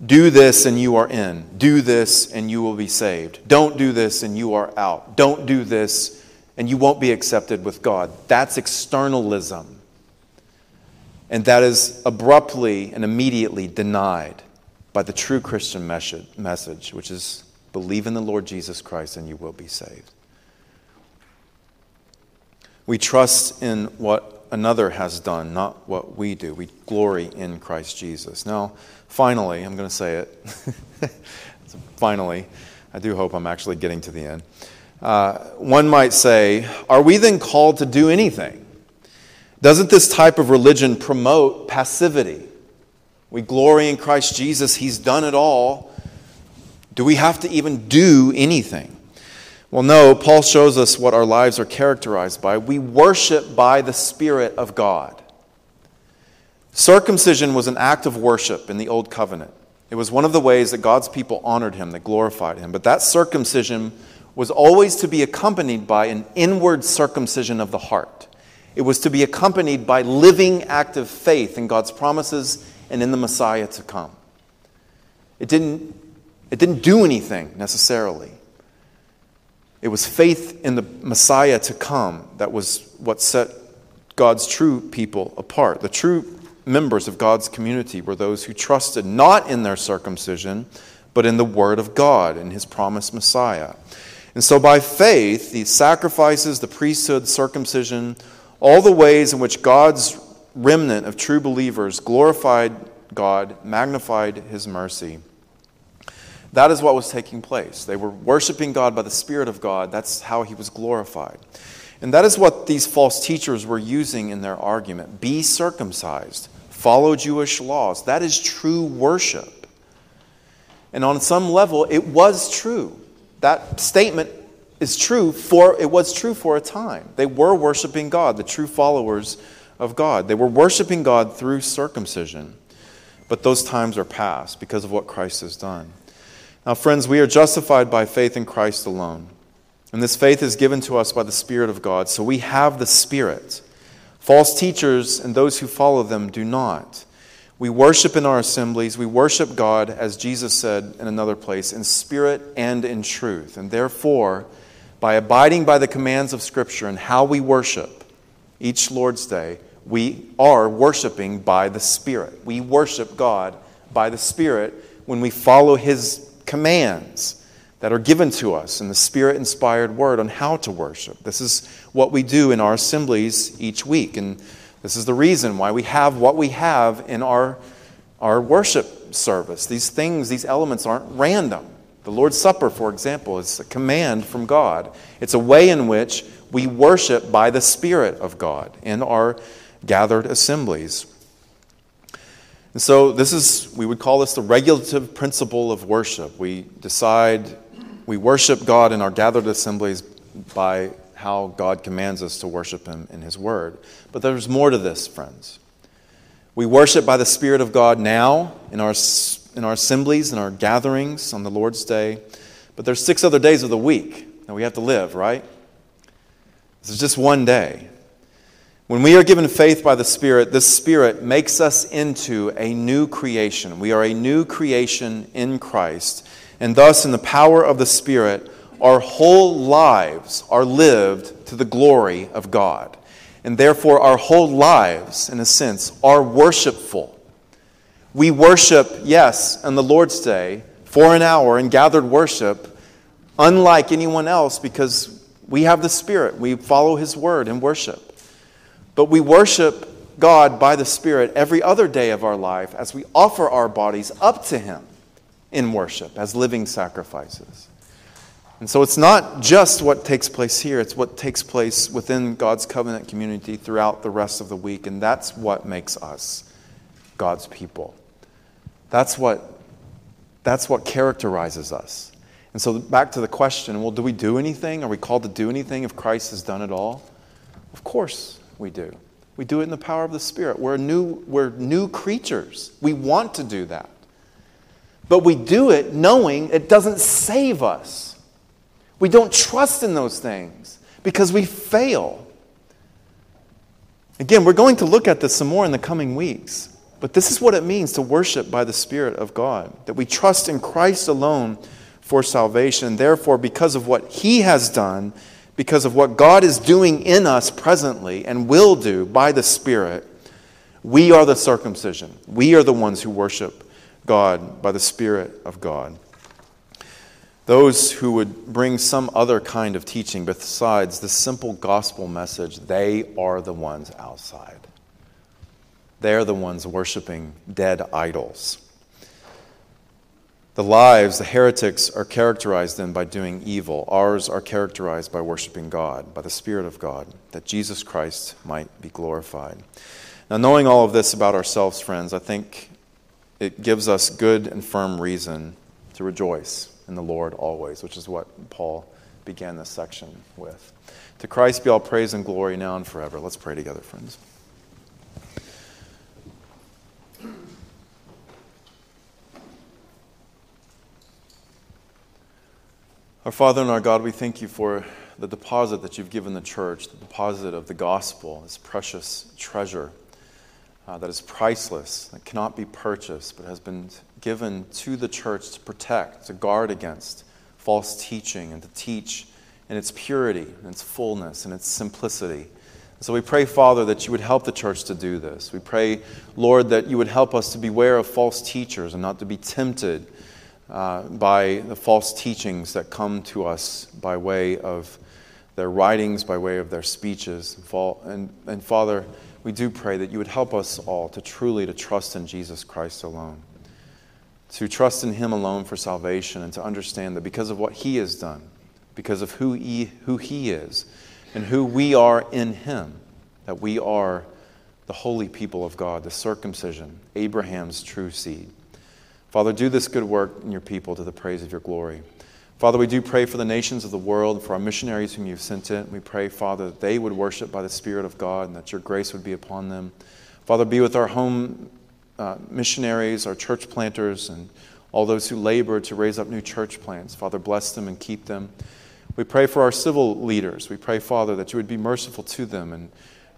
Do this and you are in. Do this and you will be saved. Don't do this and you are out. Don't do this and you won't be accepted with God. That's externalism. And that is abruptly and immediately denied by the true Christian message, which is believe in the Lord Jesus Christ and you will be saved. We trust in what another has done, not what we do. We glory in Christ Jesus. Now, finally, I'm going to say it. finally, I do hope I'm actually getting to the end. Uh, one might say, are we then called to do anything? Doesn't this type of religion promote passivity? We glory in Christ Jesus, He's done it all. Do we have to even do anything? Well, no, Paul shows us what our lives are characterized by. We worship by the Spirit of God. Circumcision was an act of worship in the Old Covenant. It was one of the ways that God's people honored Him, that glorified Him. But that circumcision was always to be accompanied by an inward circumcision of the heart. It was to be accompanied by living active faith in God's promises and in the Messiah to come. It didn't, it didn't do anything necessarily. It was faith in the Messiah to come that was what set God's true people apart. The true members of God's community were those who trusted not in their circumcision, but in the Word of God and His promised Messiah. And so, by faith, the sacrifices, the priesthood, circumcision, all the ways in which God's remnant of true believers glorified God, magnified his mercy, that is what was taking place. They were worshiping God by the Spirit of God. That's how he was glorified. And that is what these false teachers were using in their argument. Be circumcised, follow Jewish laws. That is true worship. And on some level, it was true. That statement is true for it was true for a time. They were worshiping God, the true followers of God. They were worshiping God through circumcision. But those times are past because of what Christ has done. Now, friends, we are justified by faith in Christ alone. And this faith is given to us by the Spirit of God. So we have the Spirit. False teachers and those who follow them do not. We worship in our assemblies. We worship God, as Jesus said in another place, in spirit and in truth. And therefore, by abiding by the commands of Scripture and how we worship each Lord's Day, we are worshiping by the Spirit. We worship God by the Spirit when we follow His commands that are given to us in the Spirit inspired Word on how to worship. This is what we do in our assemblies each week. And this is the reason why we have what we have in our, our worship service. These things, these elements aren't random. The Lord's Supper, for example, is a command from God. It's a way in which we worship by the Spirit of God in our gathered assemblies. And so, this is, we would call this the regulative principle of worship. We decide, we worship God in our gathered assemblies by how God commands us to worship Him in His Word. But there's more to this, friends. We worship by the Spirit of God now in our, in our assemblies, in our gatherings on the Lord's Day. But there's six other days of the week that we have to live, right? This is just one day. When we are given faith by the Spirit, this Spirit makes us into a new creation. We are a new creation in Christ. And thus, in the power of the Spirit, our whole lives are lived to the glory of God. And therefore, our whole lives, in a sense, are worshipful. We worship, yes, on the Lord's Day for an hour in gathered worship, unlike anyone else, because we have the Spirit. We follow His word in worship. But we worship God by the Spirit every other day of our life as we offer our bodies up to Him in worship as living sacrifices. And so it's not just what takes place here, it's what takes place within God's covenant community throughout the rest of the week. And that's what makes us God's people. That's what, that's what characterizes us. And so back to the question well, do we do anything? Are we called to do anything if Christ has done it all? Of course we do. We do it in the power of the Spirit. We're new, we're new creatures. We want to do that. But we do it knowing it doesn't save us. We don't trust in those things because we fail. Again, we're going to look at this some more in the coming weeks. But this is what it means to worship by the Spirit of God that we trust in Christ alone for salvation. Therefore, because of what He has done, because of what God is doing in us presently and will do by the Spirit, we are the circumcision. We are the ones who worship God by the Spirit of God. Those who would bring some other kind of teaching besides the simple gospel message, they are the ones outside. They're the ones worshiping dead idols. The lives, the heretics, are characterized then by doing evil. Ours are characterized by worshiping God, by the Spirit of God, that Jesus Christ might be glorified. Now, knowing all of this about ourselves, friends, I think it gives us good and firm reason to rejoice in the Lord always, which is what Paul began this section with. To Christ be all praise and glory now and forever. Let's pray together, friends. Our Father and our God, we thank you for the deposit that you've given the church, the deposit of the gospel, this precious treasure uh, that is priceless, that cannot be purchased, but has been given to the church to protect, to guard against false teaching, and to teach in its purity, in its fullness, and its simplicity. So we pray, Father, that you would help the church to do this. We pray, Lord, that you would help us to beware of false teachers and not to be tempted uh, by the false teachings that come to us by way of their writings, by way of their speeches. And, and Father, we do pray that you would help us all to truly to trust in Jesus Christ alone, to trust in him alone for salvation, and to understand that because of what he has done, because of who he, who he is, and who we are in him, that we are the holy people of God, the circumcision, Abraham's true seed. Father, do this good work in your people to the praise of your glory. Father, we do pray for the nations of the world, for our missionaries whom you've sent in. We pray, Father, that they would worship by the Spirit of God and that your grace would be upon them. Father, be with our home uh, missionaries, our church planters, and all those who labor to raise up new church plants. Father, bless them and keep them. We pray for our civil leaders. We pray, Father, that you would be merciful to them and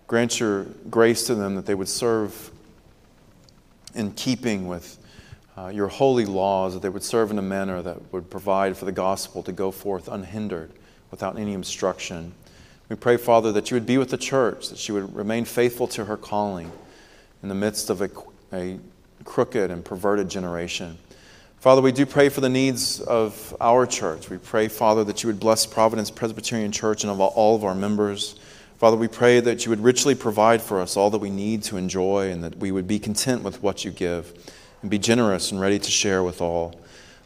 grant your grace to them that they would serve in keeping with uh, your holy laws, that they would serve in a manner that would provide for the gospel to go forth unhindered without any obstruction. We pray, Father, that you would be with the church, that she would remain faithful to her calling in the midst of a, a crooked and perverted generation. Father, we do pray for the needs of our church. We pray, Father, that you would bless Providence Presbyterian Church and all of our members. Father, we pray that you would richly provide for us all that we need to enjoy and that we would be content with what you give and be generous and ready to share with all.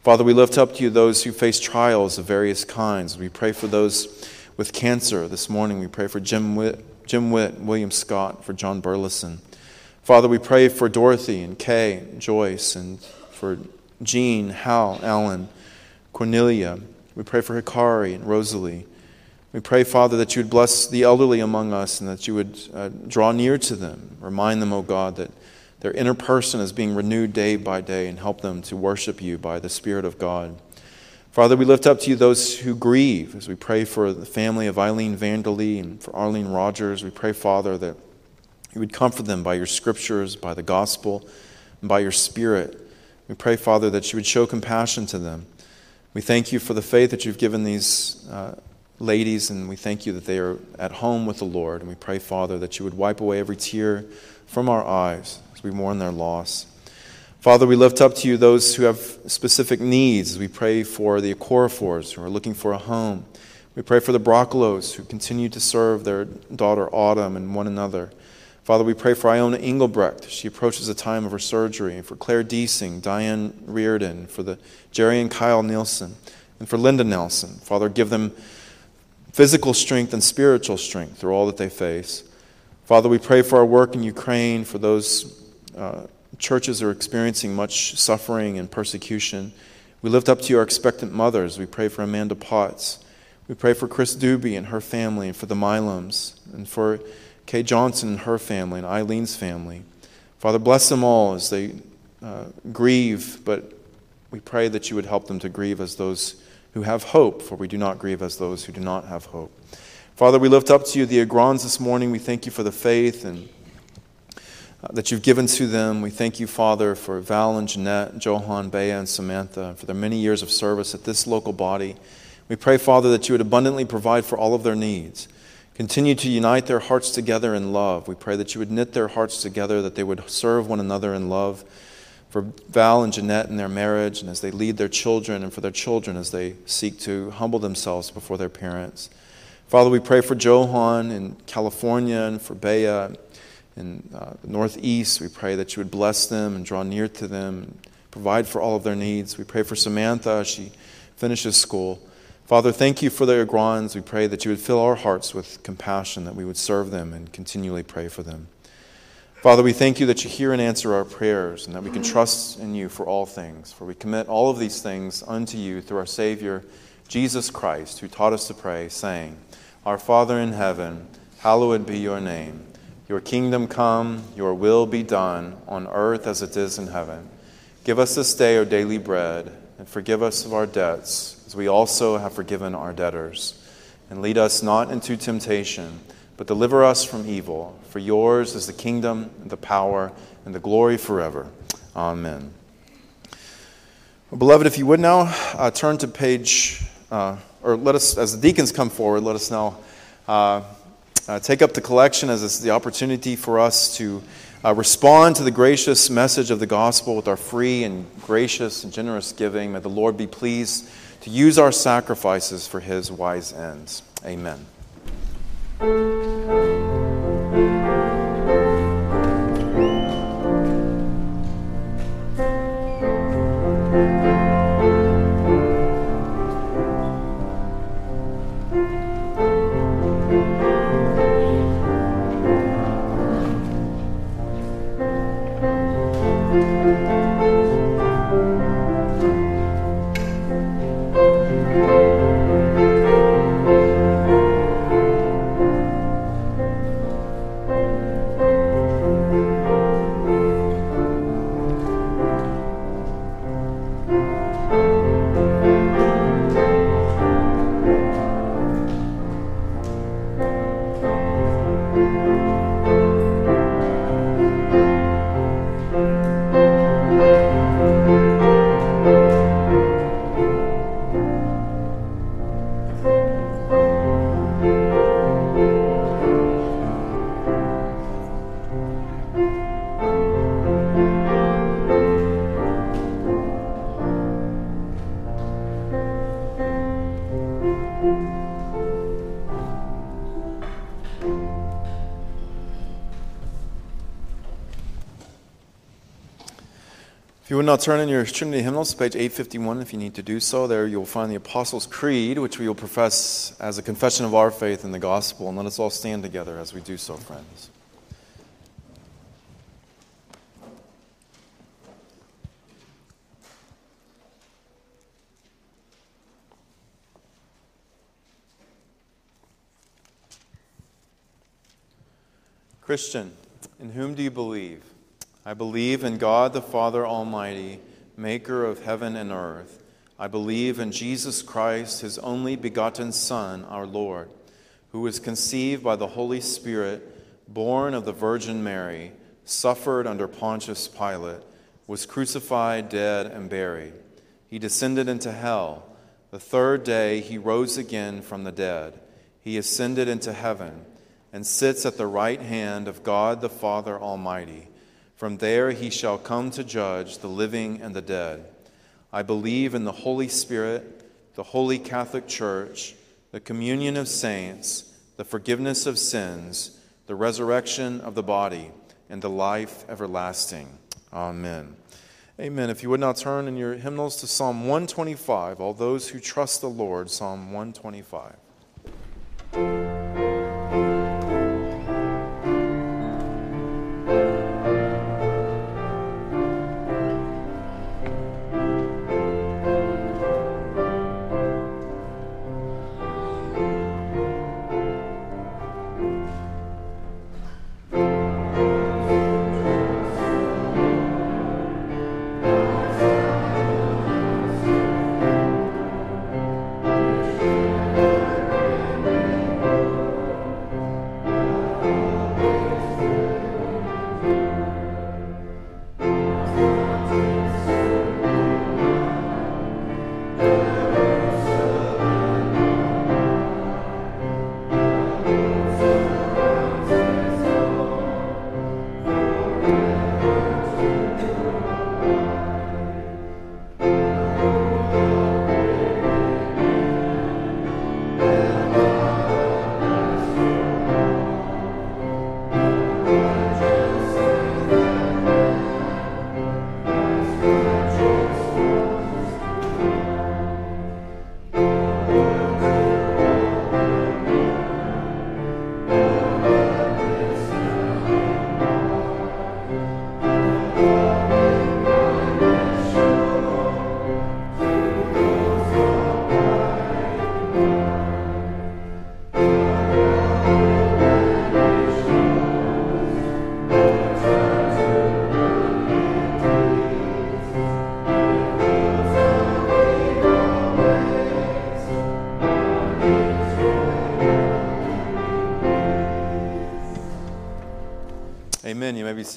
Father, we lift up to you those who face trials of various kinds. We pray for those with cancer. This morning we pray for Jim Witt, Jim Witt William Scott, for John Burleson. Father, we pray for Dorothy and Kay, and Joyce, and for Jean, Hal, Alan, Cornelia. We pray for Hikari and Rosalie. We pray, Father, that you would bless the elderly among us and that you would uh, draw near to them. Remind them, O oh God, that their inner person is being renewed day by day and help them to worship you by the Spirit of God. Father, we lift up to you those who grieve as we pray for the family of Eileen Vanderlee and for Arlene Rogers. We pray, Father, that you would comfort them by your scriptures, by the gospel, and by your Spirit. We pray, Father, that you would show compassion to them. We thank you for the faith that you've given these uh, ladies, and we thank you that they are at home with the Lord. And we pray, Father, that you would wipe away every tear from our eyes as we mourn their loss. Father, we lift up to you those who have specific needs we pray for the Okorafors who are looking for a home. We pray for the Broccolos who continue to serve their daughter Autumn and one another. Father, we pray for Iona Engelbrecht. She approaches the time of her surgery. And for Claire Deasing, Diane Reardon, for the Jerry and Kyle Nielsen, and for Linda Nelson. Father, give them physical strength and spiritual strength through all that they face. Father, we pray for our work in Ukraine, for those uh, churches are experiencing much suffering and persecution. We lift up to you our expectant mothers. We pray for Amanda Potts. We pray for Chris Doobie and her family, and for the Milums, and for Kay Johnson and her family, and Eileen's family. Father, bless them all as they uh, grieve, but we pray that you would help them to grieve as those who have hope, for we do not grieve as those who do not have hope. Father, we lift up to you the Agrons this morning. We thank you for the faith and Uh, that you've given to them. We thank you, Father, for Val and Jeanette, Johan, Bea, and Samantha, for their many years of service at this local body. We pray, Father, that you would abundantly provide for all of their needs. Continue to unite their hearts together in love. We pray that you would knit their hearts together, that they would serve one another in love. For Val and Jeanette in their marriage, and as they lead their children, and for their children as they seek to humble themselves before their parents. Father, we pray for Johan in California and for Bea in uh, the Northeast. We pray that you would bless them and draw near to them and provide for all of their needs. We pray for Samantha as she finishes school. Father, thank you for the Agrons. We pray that you would fill our hearts with compassion, that we would serve them and continually pray for them. Father, we thank you that you hear and answer our prayers and that we can trust in you for all things. For we commit all of these things unto you through our Savior, Jesus Christ, who taught us to pray, saying, Our Father in heaven, hallowed be your name. Your kingdom come, your will be done, on earth as it is in heaven. Give us this day our daily bread, and forgive us of our debts, as we also have forgiven our debtors. And lead us not into temptation, but deliver us from evil. For yours is the kingdom, and the power, and the glory forever. Amen. Well, beloved, if you would now uh, turn to page, uh, or let us, as the deacons come forward, let us now. Uh, uh, take up the collection as the opportunity for us to uh, respond to the gracious message of the gospel with our free and gracious and generous giving. May the Lord be pleased to use our sacrifices for his wise ends. Amen. not turn in your Trinity hymnals, page 851, if you need to do so, there you'll find the Apostles' Creed, which we will profess as a confession of our faith in the gospel. And let us all stand together as we do so, friends. Christian, in whom do you believe? I believe in God the Father Almighty, maker of heaven and earth. I believe in Jesus Christ, his only begotten Son, our Lord, who was conceived by the Holy Spirit, born of the Virgin Mary, suffered under Pontius Pilate, was crucified, dead, and buried. He descended into hell. The third day he rose again from the dead. He ascended into heaven and sits at the right hand of God the Father Almighty. From there he shall come to judge the living and the dead. I believe in the Holy Spirit, the holy Catholic Church, the communion of saints, the forgiveness of sins, the resurrection of the body, and the life everlasting. Amen. Amen. If you would now turn in your hymnals to Psalm 125, all those who trust the Lord, Psalm 125.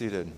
Seated.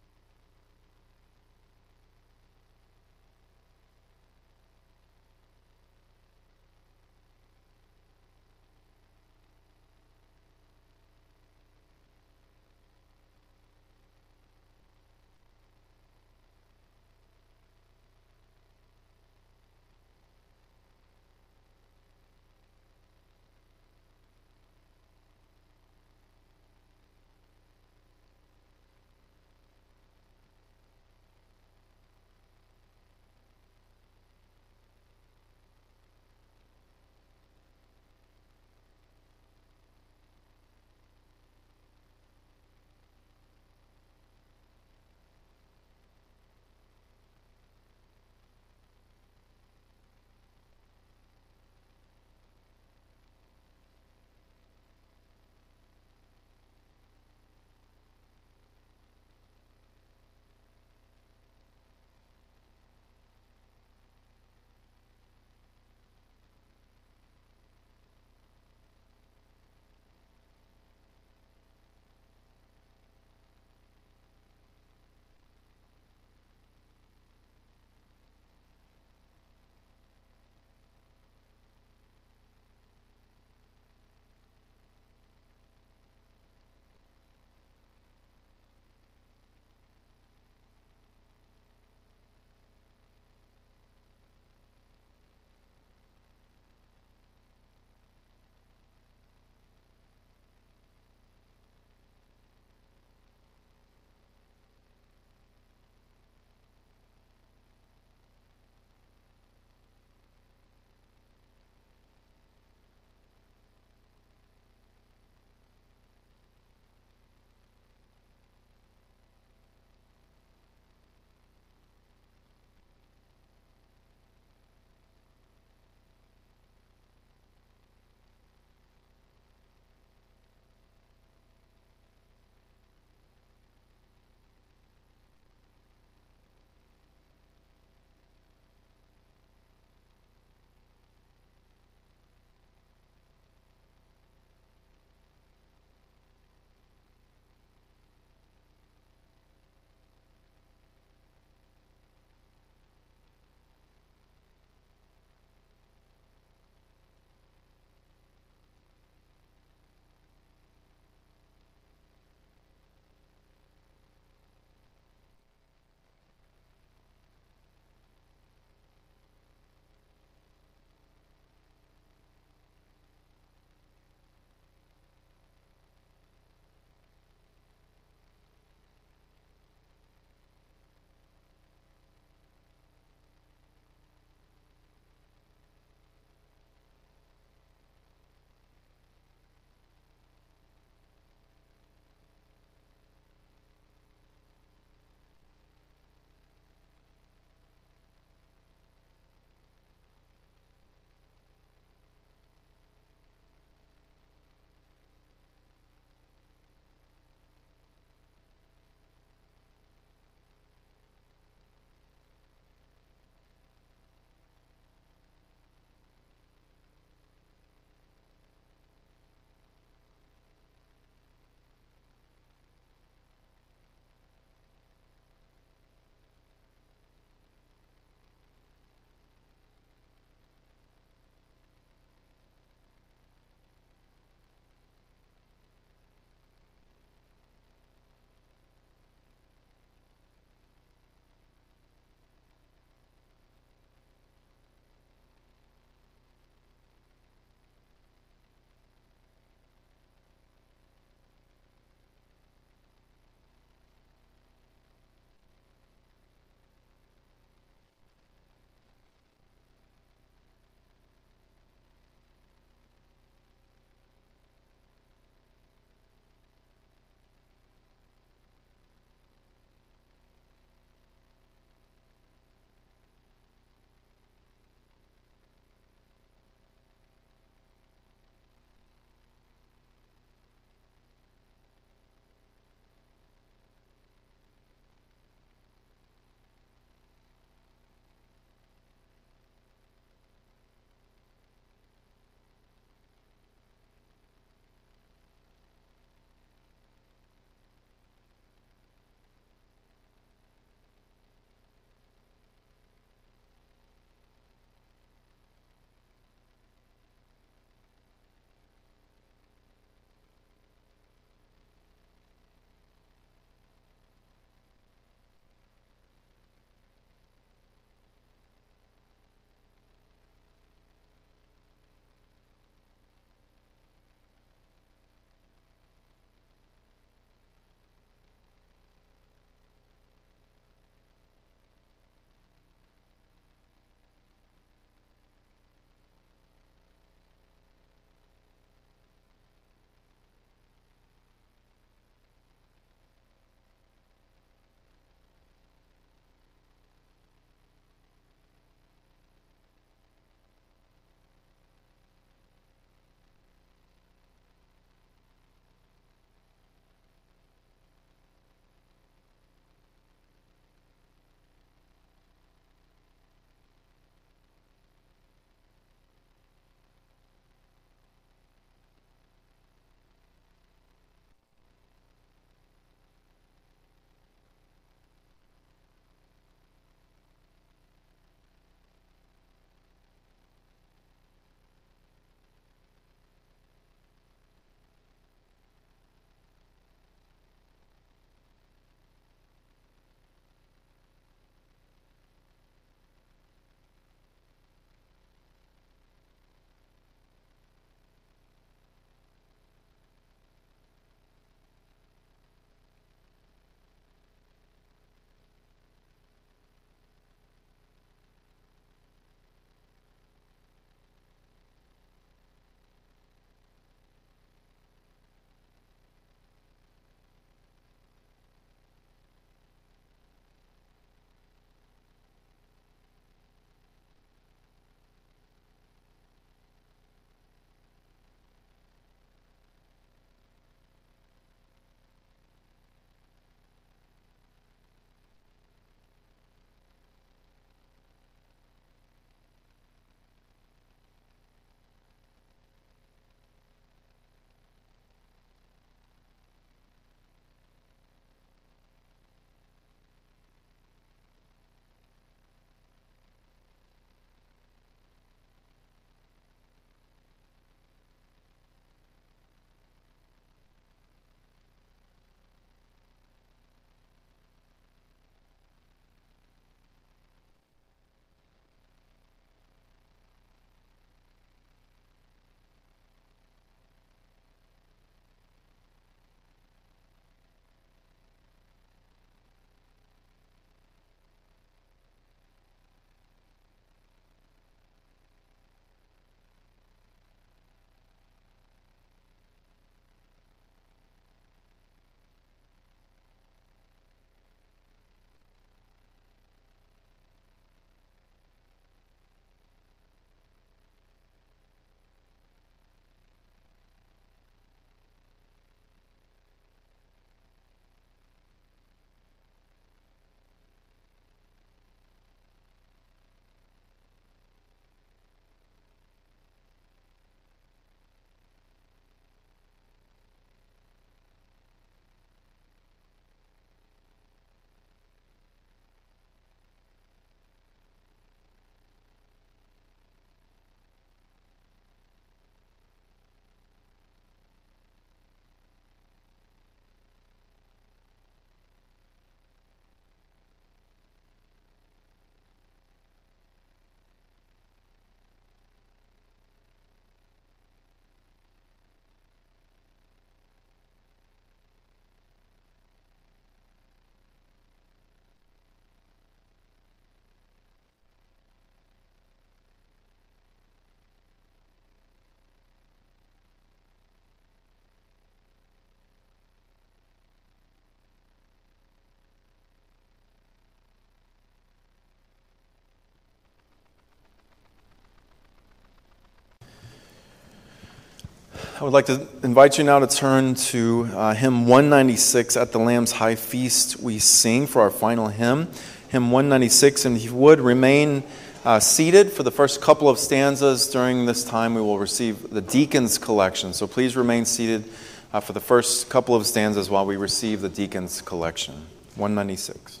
I would like to invite you now to turn to uh, hymn 196 at the Lamb's High Feast. We sing for our final hymn, hymn 196, and if you would remain uh, seated for the first couple of stanzas. During this time, we will receive the deacon's collection. So please remain seated uh, for the first couple of stanzas while we receive the deacon's collection. 196.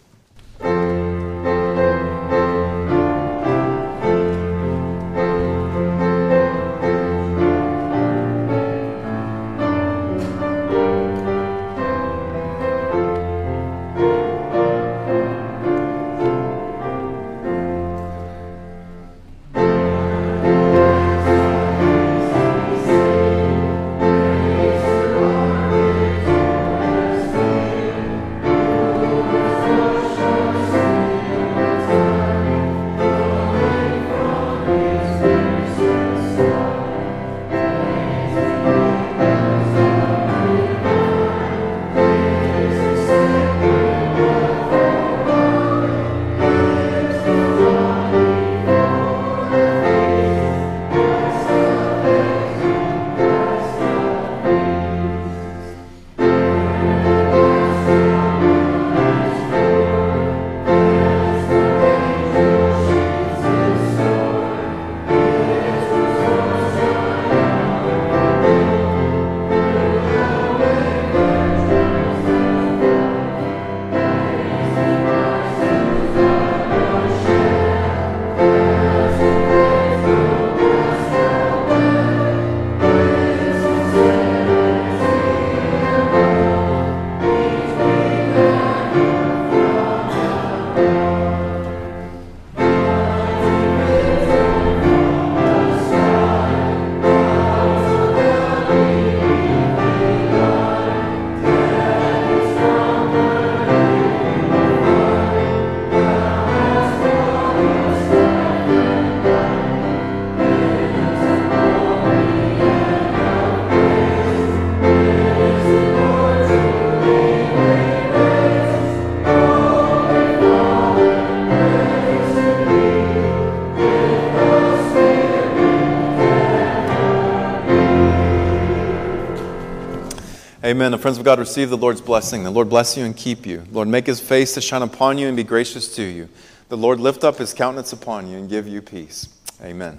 Amen. The friends of God, receive the Lord's blessing. The Lord bless you and keep you. The Lord, make his face to shine upon you and be gracious to you. The Lord lift up his countenance upon you and give you peace. Amen.